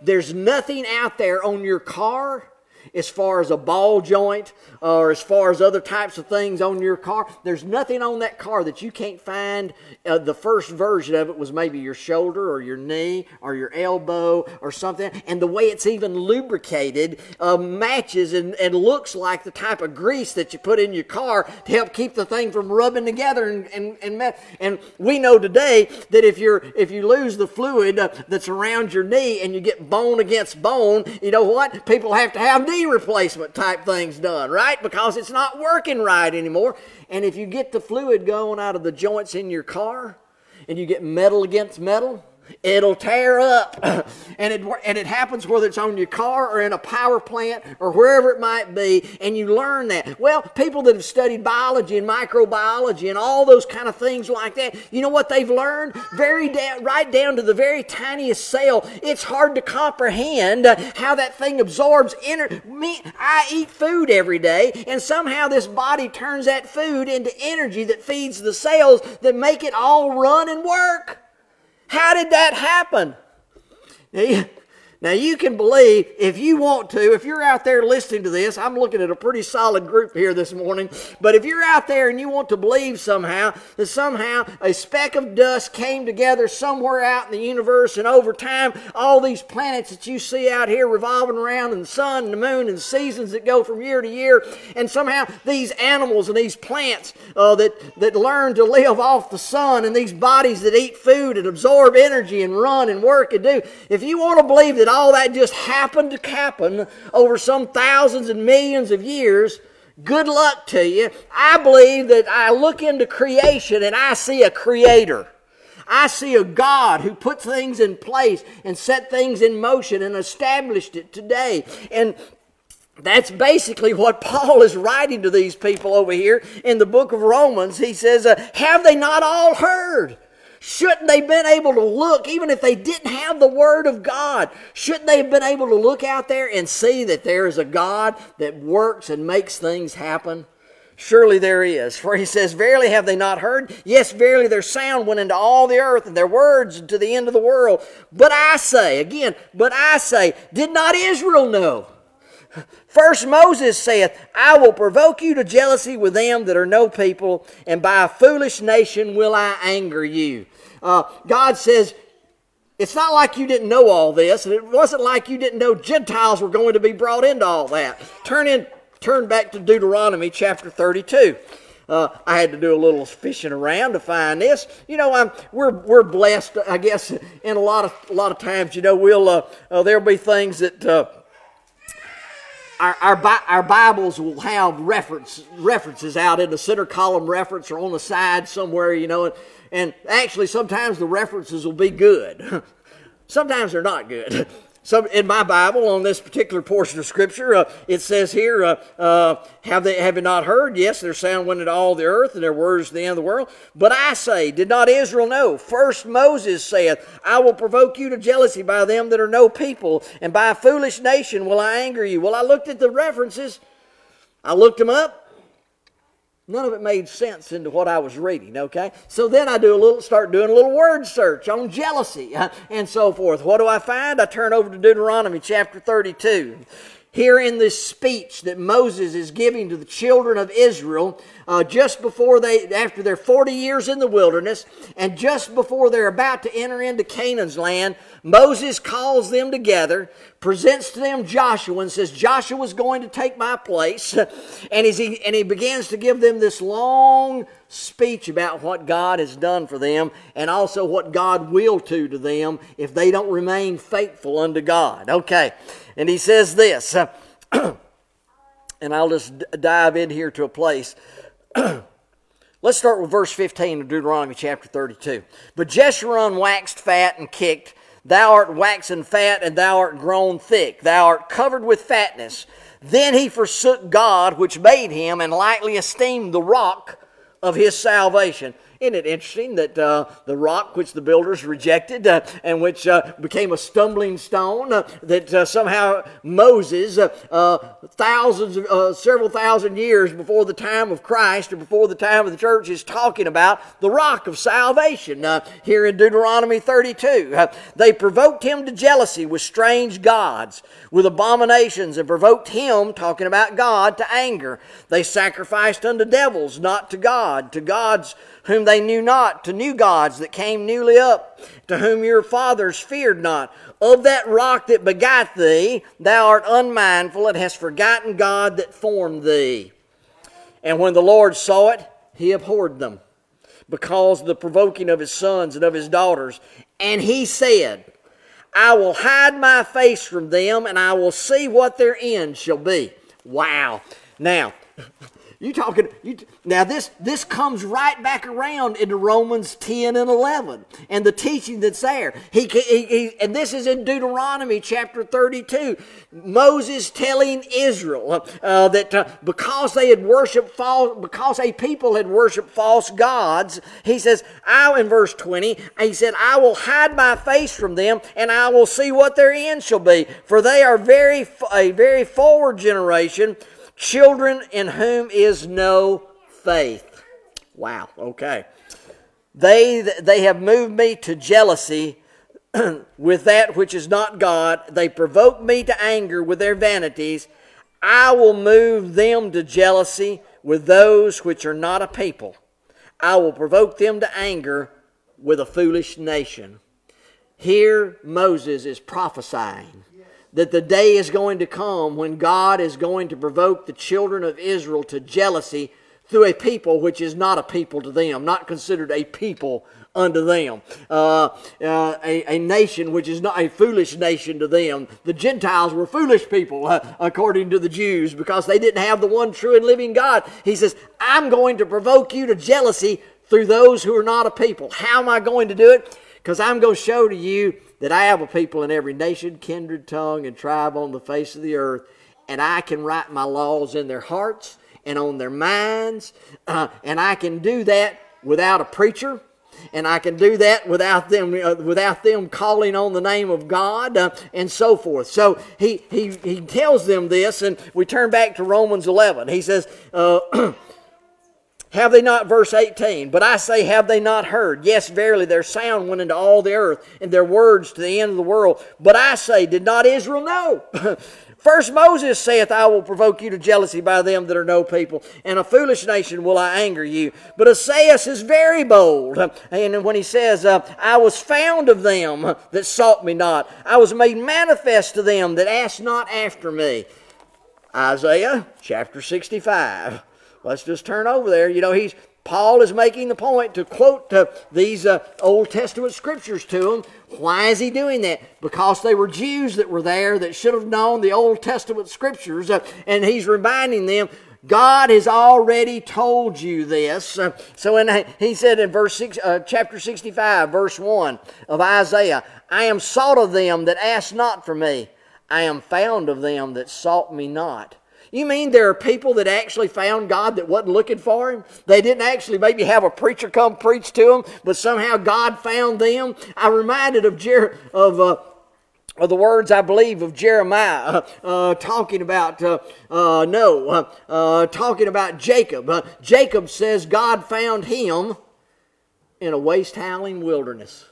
There's nothing out there on your car as far as a ball joint or as far as other types of things on your car. There's nothing on that car that you can't find. Uh, the first version of it was maybe your shoulder or your knee or your elbow or something. And the way it's even lubricated uh, matches and, and looks like the type of grease that you put in your car to help keep the thing from rubbing together. And, and, and, and we know today that if, you're, if you lose the fluid uh, that's around your knee and you get bone against bone, you know what? People have to have knee replacement type things done, right? Because it's not working right anymore. And if you get the fluid going out of the joints in your car and you get metal against metal, it'll tear up. and, it, and it happens whether it's on your car or in a power plant or wherever it might be, and you learn that. Well, people that have studied biology and microbiology and all those kind of things like that, you know what they've learned? Very down, right down to the very tiniest cell. It's hard to comprehend how that thing absorbs energy. I eat food every day, and somehow this body turns that food into energy that feeds the cells that make it all run and work. How did that happen? Now, you can believe if you want to, if you're out there listening to this, I'm looking at a pretty solid group here this morning, but if you're out there and you want to believe somehow that somehow a speck of dust came together somewhere out in the universe, and over time, all these planets that you see out here revolving around, and the sun and the moon and seasons that go from year to year, and somehow these animals and these plants uh, that, that learn to live off the sun, and these bodies that eat food and absorb energy and run and work and do, if you want to believe that all that just happened to happen over some thousands and millions of years, good luck to you. I believe that I look into creation and I see a creator. I see a God who put things in place and set things in motion and established it today. And that's basically what Paul is writing to these people over here in the book of Romans. He says, uh, Have they not all heard? Shouldn't they have been able to look, even if they didn't have the Word of God, shouldn't they have been able to look out there and see that there is a God that works and makes things happen? Surely there is. For he says, Verily have they not heard? Yes, verily their sound went into all the earth, and their words to the end of the world. But I say, again, but I say, did not Israel know? First Moses saith, I will provoke you to jealousy with them that are no people, and by a foolish nation will I anger you. Uh, God says, It's not like you didn't know all this, and it wasn't like you didn't know Gentiles were going to be brought into all that. Turn in, turn back to Deuteronomy chapter 32. Uh, I had to do a little fishing around to find this. You know, I'm, we're, we're blessed, I guess, in a lot of, a lot of times, you know, we'll, uh, uh, there'll be things that, uh, our, our, our, Bibles will have reference, references out in the center column reference or on the side somewhere, you know, and, and actually sometimes the references will be good. sometimes they're not good. So in my Bible, on this particular portion of Scripture, uh, it says here, uh, uh, "Have they have you not heard? Yes, their sound went into all the earth, and their words to the end of the world. But I say, did not Israel know? First Moses saith, I will provoke you to jealousy by them that are no people, and by a foolish nation will I anger you." Well, I looked at the references. I looked them up. None of it made sense into what I was reading, okay? So then I do a little, start doing a little word search on jealousy and so forth. What do I find? I turn over to Deuteronomy chapter 32. Here in this speech that Moses is giving to the children of Israel, uh, just before they, after their 40 years in the wilderness, and just before they're about to enter into Canaan's land, Moses calls them together, presents to them Joshua, and says, Joshua's going to take my place. And, he, and he begins to give them this long speech about what God has done for them and also what God will do to them if they don't remain faithful unto God. Okay, and he says this, and I'll just dive in here to a place Let's start with verse 15 of Deuteronomy chapter 32. But Jeshurun waxed fat and kicked. Thou art waxen fat, and thou art grown thick. Thou art covered with fatness. Then he forsook God, which made him, and lightly esteemed the rock of his salvation. Isn't it interesting that uh, the rock which the builders rejected uh, and which uh, became a stumbling stone, uh, that uh, somehow Moses, uh, thousands, several thousand years before the time of Christ or before the time of the church, is talking about the rock of salvation here in Deuteronomy 32. they provoked him to jealousy with strange gods, with abominations, and provoked him, talking about God, to anger. They sacrificed unto devils, not to God, to gods whom they knew not, to new gods that came newly up, to whom your fathers feared not. Of that rock that begat thee, thou art unmindful and hast forgotten God that formed thee. And when the Lord saw it, he abhorred them because of the provoking of his sons and of his daughters. And he said, I will hide my face from them, and I will see what their end shall be. Wow. Now, you talking you, now this this comes right back around into Romans 10 and 11 and the teaching that's there. He, he, he and this is in Deuteronomy chapter 32. Moses telling Israel uh, that uh, because they had worshipped false because a people had worshipped false gods, he says, I in verse 20, he said, I will hide my face from them and I will see what their end shall be, for they are very a very forward generation children in whom is no faith. Wow, okay. They, they have moved me to jealousy with that which is not God. They provoke me to anger with their vanities. I will move them to jealousy with those which are not a people. I will provoke them to anger with a foolish nation. Here Moses is prophesying that the day is going to come when God is going to provoke the children of Israel to jealousy through a people which is not a people to them, not considered a people unto them, uh, uh, a, a, nation which is not a foolish nation to them. The Gentiles were foolish people, uh, according to the Jews, because they didn't have the one true and living God. He says, I'm going to provoke you to jealousy through those who are not a people. How am I going to do it? Because I'm going to show to you that I have a people in every nation, kindred, tongue, and tribe on the face of the earth, and I can write my laws in their hearts and on their minds, uh, and I can do that without a preacher. And I can do that without them, uh, without them calling on the name of God, uh, and so forth. So he, he he tells them this, and we turn back to Romans 11. He says, uh, Have they not, verse 18, but I say, have they not heard? Yes, verily, their sound went into all the earth, and their words to the end of the world. But I say, did not Israel know? First Moses saith, I will provoke you to jealousy by them that are no people, and a foolish nation will I anger you. But Esaias is very bold. And when he says, uh, I was found of them that sought me not, I was made manifest to them that asked not after me. Isaiah chapter 65. Let's just turn over there. You know, he's Paul is making the point to quote uh, these uh, Old Testament scriptures to them. Why is he doing that? Because they were Jews that were there that should have known the Old Testament scriptures, uh, and he's reminding them. God has already told you this. Uh, so in, he said in verse six, uh, chapter 65, verse 1 of Isaiah, I am sought of them that ask not for me. I am found of them that sought me not. You mean there are people that actually found God that wasn't looking for Him? They didn't actually maybe have a preacher come preach to them, but somehow God found them? I'm reminded of, Jer- of uh, of the words, I believe, of Jeremiah, uh, uh, talking about, uh, uh no, uh, uh, talking about Jacob. Jacob says God found him in a waste howling wilderness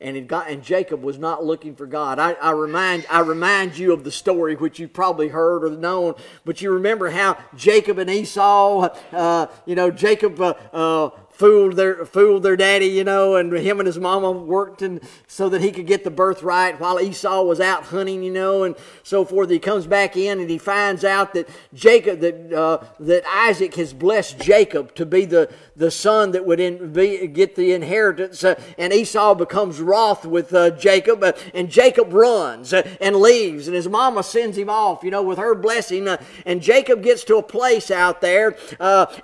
and got and Jacob was not looking for God. I, I, remind I remind you of the story which you probably heard or known, but you remember how Jacob and Esau, uh, you know, Jacob uh, uh, fooled their fooled their daddy, you know, and him and his mama worked and so that he could get the birthright while Esau was out hunting, you know, and so forth. He comes back in and he finds out that Jacob that uh, that Isaac has blessed Jacob to be the the son that would in, be, get the inheritance, uh, and Esau becomes wroth with uh, Jacob, uh, and Jacob runs uh, and leaves, and his mama sends him off, you know, with her blessing, uh, and Jacob gets to a place out there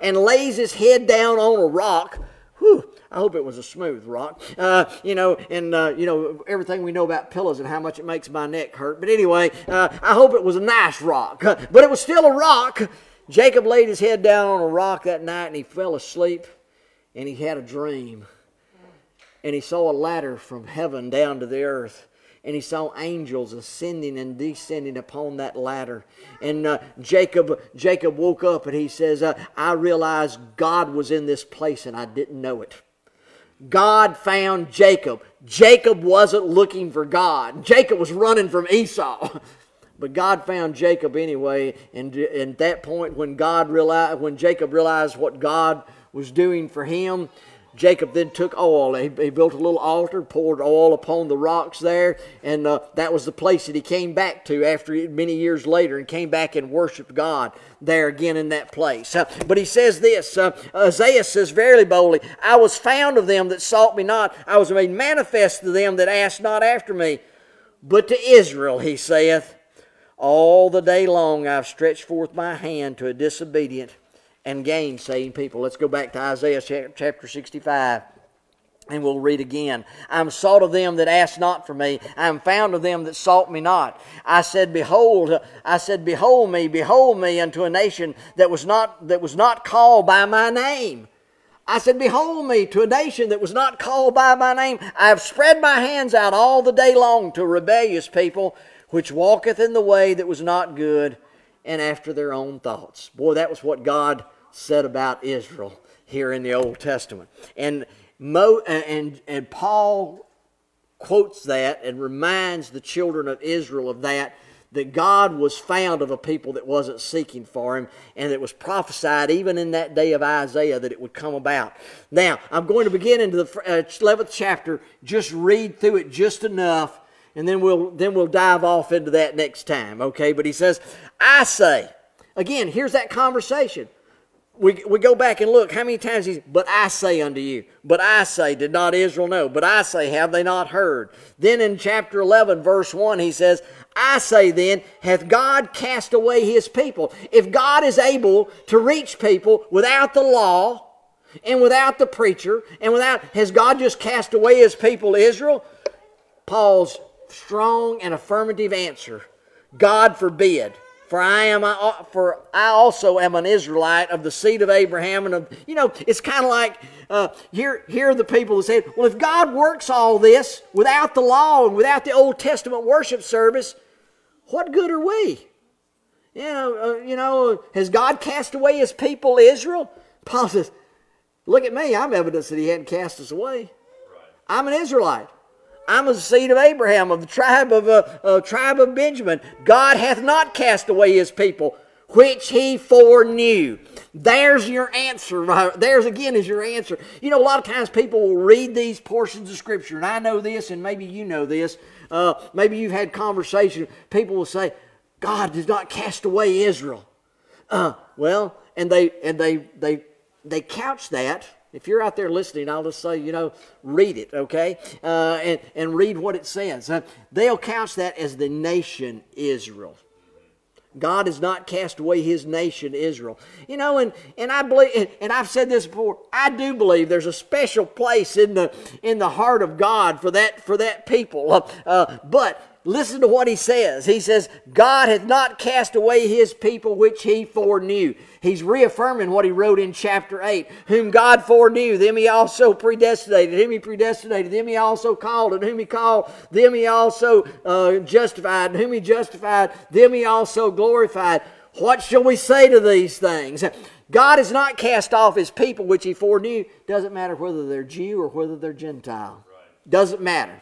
and lays his head down on a rock rock. Whew, I hope it was a smooth rock. Uh, you know, and uh, you know everything we know about pillows and how much it makes my neck hurt. But anyway, uh, I hope it was a nice rock. But it was still a rock. Jacob laid his head down on a rock that night and he fell asleep, and he had a dream, and he saw a ladder from heaven down to the earth and he saw angels ascending and descending upon that ladder. And uh, Jacob, Jacob woke up and he says, uh, "I realized God was in this place and I didn't know it." God found Jacob. Jacob wasn't looking for God. Jacob was running from Esau. But God found Jacob anyway, and at that point, when God realized, when Jacob realized what God was doing for him, Jacob then took oil. He, he, built a little altar, poured oil upon the rocks there, and uh, that was the place that he came back to after many years later and came back and worshiped God there again in that place. Uh, but he says this uh, Isaiah says verily boldly, I was found of them that sought me not, I was made manifest to them that asked not after me. But to Israel, he saith, All the day long I've stretched forth my hand to a disobedient and gainsaying people. Let's go back to Isaiah chapter 65. And we'll read again. I'm sought of them that asked not for me. I am found of them that sought me not. I said, Behold, I said, Behold me, behold me unto a nation that was not that was not called by my name. I said, Behold me to a nation that was not called by my name. I have spread my hands out all the day long to rebellious people, which walketh in the way that was not good, and after their own thoughts. Boy, that was what God said about Israel here in the Old Testament. And, Mo, and, and Paul quotes that and reminds the children of Israel of that that God was found of a people that wasn't seeking for him, and it was prophesied even in that day of Isaiah that it would come about. Now, I'm going to begin into the 11th uh, chapter, just read through it just enough, and then we'll, then we'll dive off into that next time, okay? But he says, I say, again, here's that conversation we, we go back and look how many times he's, but I say unto you, but I say, did not Israel know? But I say, have they not heard? Then in chapter 11, verse 1, he says, I say then, hath God cast away his people? If God is able to reach people without the law and without the preacher and without, has God just cast away his people, Israel? Paul's strong and affirmative answer God forbid. For I am a, for I also am an Israelite of the seed of Abraham, and of you know it's kind of like uh, here here are the people who said, well, if God works all this without the law and without the Old Testament worship service, what good are we? You know, uh, you know, has God cast away His people Israel? Paul says, look at me, I'm evidence that He hadn't cast us away. I'm an Israelite. I'm the seed of Abraham, of the tribe of uh, uh, tribe of Benjamin. God hath not cast away his people, which he foreknew. There's your answer. There's again is your answer. You know, a lot of times people will read these portions of Scripture, and I know this, and maybe you know this. Uh, maybe you've had conversation. People will say, "God does not cast away Israel." Uh, well, and they and they they they couch that if you're out there listening, I'll just say, you know, read it, okay? Uh, and, and read what it says. Uh, they'll couch that as the nation Israel. God has not cast away his nation, Israel. You know, and, and I believe, and I've said this before, I do believe there's a special place in the, in the heart of God for that, for that people. Uh, but listen to what he says. He says, God hath not cast away his people which he foreknew. He's reaffirming what he wrote in chapter 8. Whom God foreknew, them he also predestinated. Him he predestinated, them he also called. And whom he called, them he also uh, justified. And whom he justified, them he also glorified. What shall we say to these things? God has not cast off his people which he foreknew. Doesn't matter whether they're Jew or whether they're Gentile. Doesn't matter.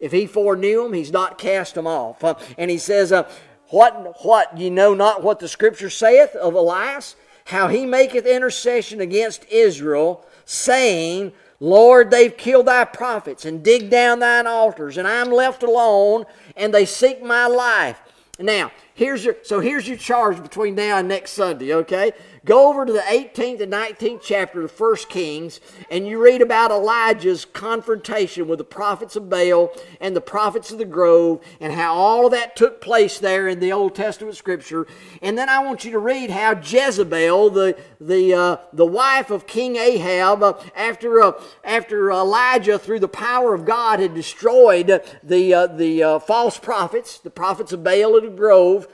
If he foreknew them, he's not cast them off. Uh, and he says, uh, What, what, ye know not what the scripture saith of Elias? How he maketh intercession against Israel, saying, Lord, they've killed thy prophets and dig down thine altars, and I'm left alone, and they seek my life. Now, here's your so here's your charge between now and next Sunday, okay? Go over to the 18th and 19th chapter of 1 Kings, and you read about Elijah's confrontation with the prophets of Baal and the prophets of the grove, and how all of that took place there in the Old Testament scripture. And then I want you to read how Jezebel, the, the, uh, the wife of King Ahab, uh, after, uh, after Elijah, through the power of God, had destroyed the, uh, the uh, false prophets, the prophets of Baal and the grove,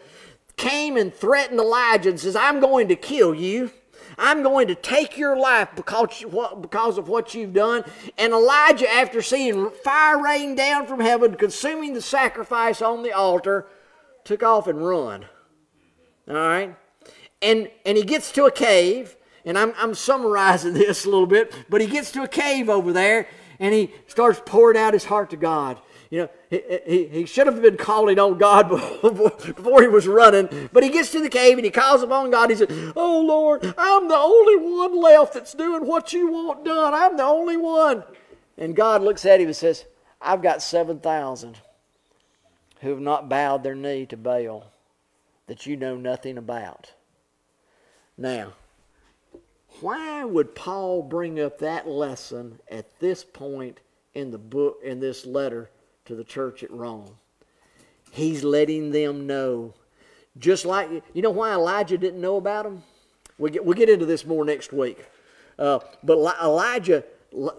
came and threatened Elijah and says, I'm going to kill you. I'm going to take your life because, because of what you've done. And Elijah, after seeing fire rain down from heaven, consuming the sacrifice on the altar, took off and run. All right? And, and he gets to a cave, and I'm, I'm summarizing this a little bit, but he gets to a cave over there, and he starts pouring out his heart to God. You know, he, he, he should have been calling on God before, he was running. But he gets to the cave and he calls upon God. He says, Oh Lord, I'm the only one left that's doing what you want done. I'm the only one. And God looks at him and says, I've got 7,000 who have not bowed their knee to Baal that you know nothing about. Now, why would Paul bring up that lesson at this point in the book in this letter to the church at Rome. He's letting them know. Just like, you know why Elijah didn't know about them? We'll get, we'll get into this more next week. Uh, but Elijah,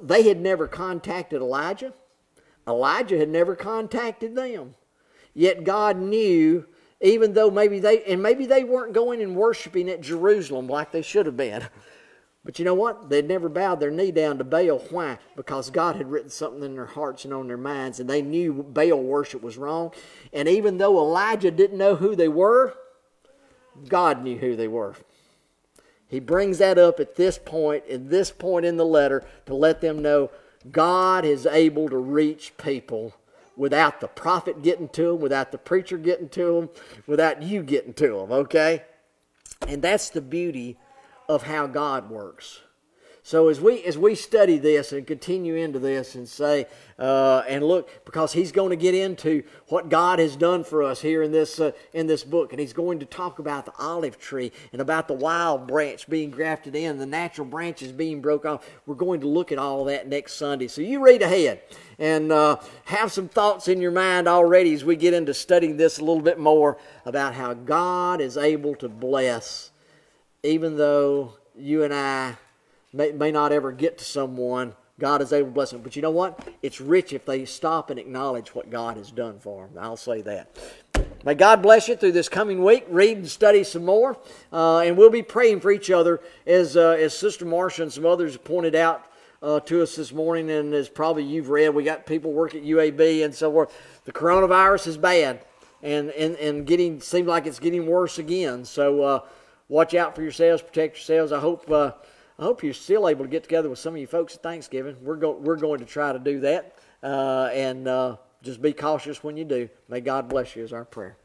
they had never contacted Elijah. Elijah had never contacted them. Yet God knew, even though maybe they, and maybe they weren't going and worshiping at Jerusalem like they should have been. But you know what? They'd never bowed their knee down to Baal. Why? Because God had written something in their hearts and on their minds, and they knew Baal worship was wrong. And even though Elijah didn't know who they were, God knew who they were. He brings that up at this point, at this point in the letter, to let them know God is able to reach people without the prophet getting to them, without the preacher getting to them, without you getting to them, okay? And that's the beauty of how God works. So as we as we study this and continue into this and say uh, and look because he's going to get into what God has done for us here in this uh, in this book and he's going to talk about the olive tree and about the wild branch being grafted in the natural branches being broke off. We're going to look at all that next Sunday. So you read ahead and uh, have some thoughts in your mind already as we get into studying this a little bit more about how God is able to bless even though you and I may, may not ever get to someone, God is able to bless them. But you know what? It's rich if they stop and acknowledge what God has done for them. I'll say that. May God bless you through this coming week. Read and study some more. Uh, and we'll be praying for each other as, uh, as Sister Marcia and some others pointed out uh, to us this morning. And as probably you've read, we got people work at UAB and so forth. The coronavirus is bad and, and, and getting seems like it's getting worse again. So, uh, watch out for yourselves, protect yourselves. I hope uh, I hope you're still able to get together with some of you folks at Thanksgiving. We're going we're going to try to do that. uh, and uh, just be cautious when you do. May God bless you, is our prayer.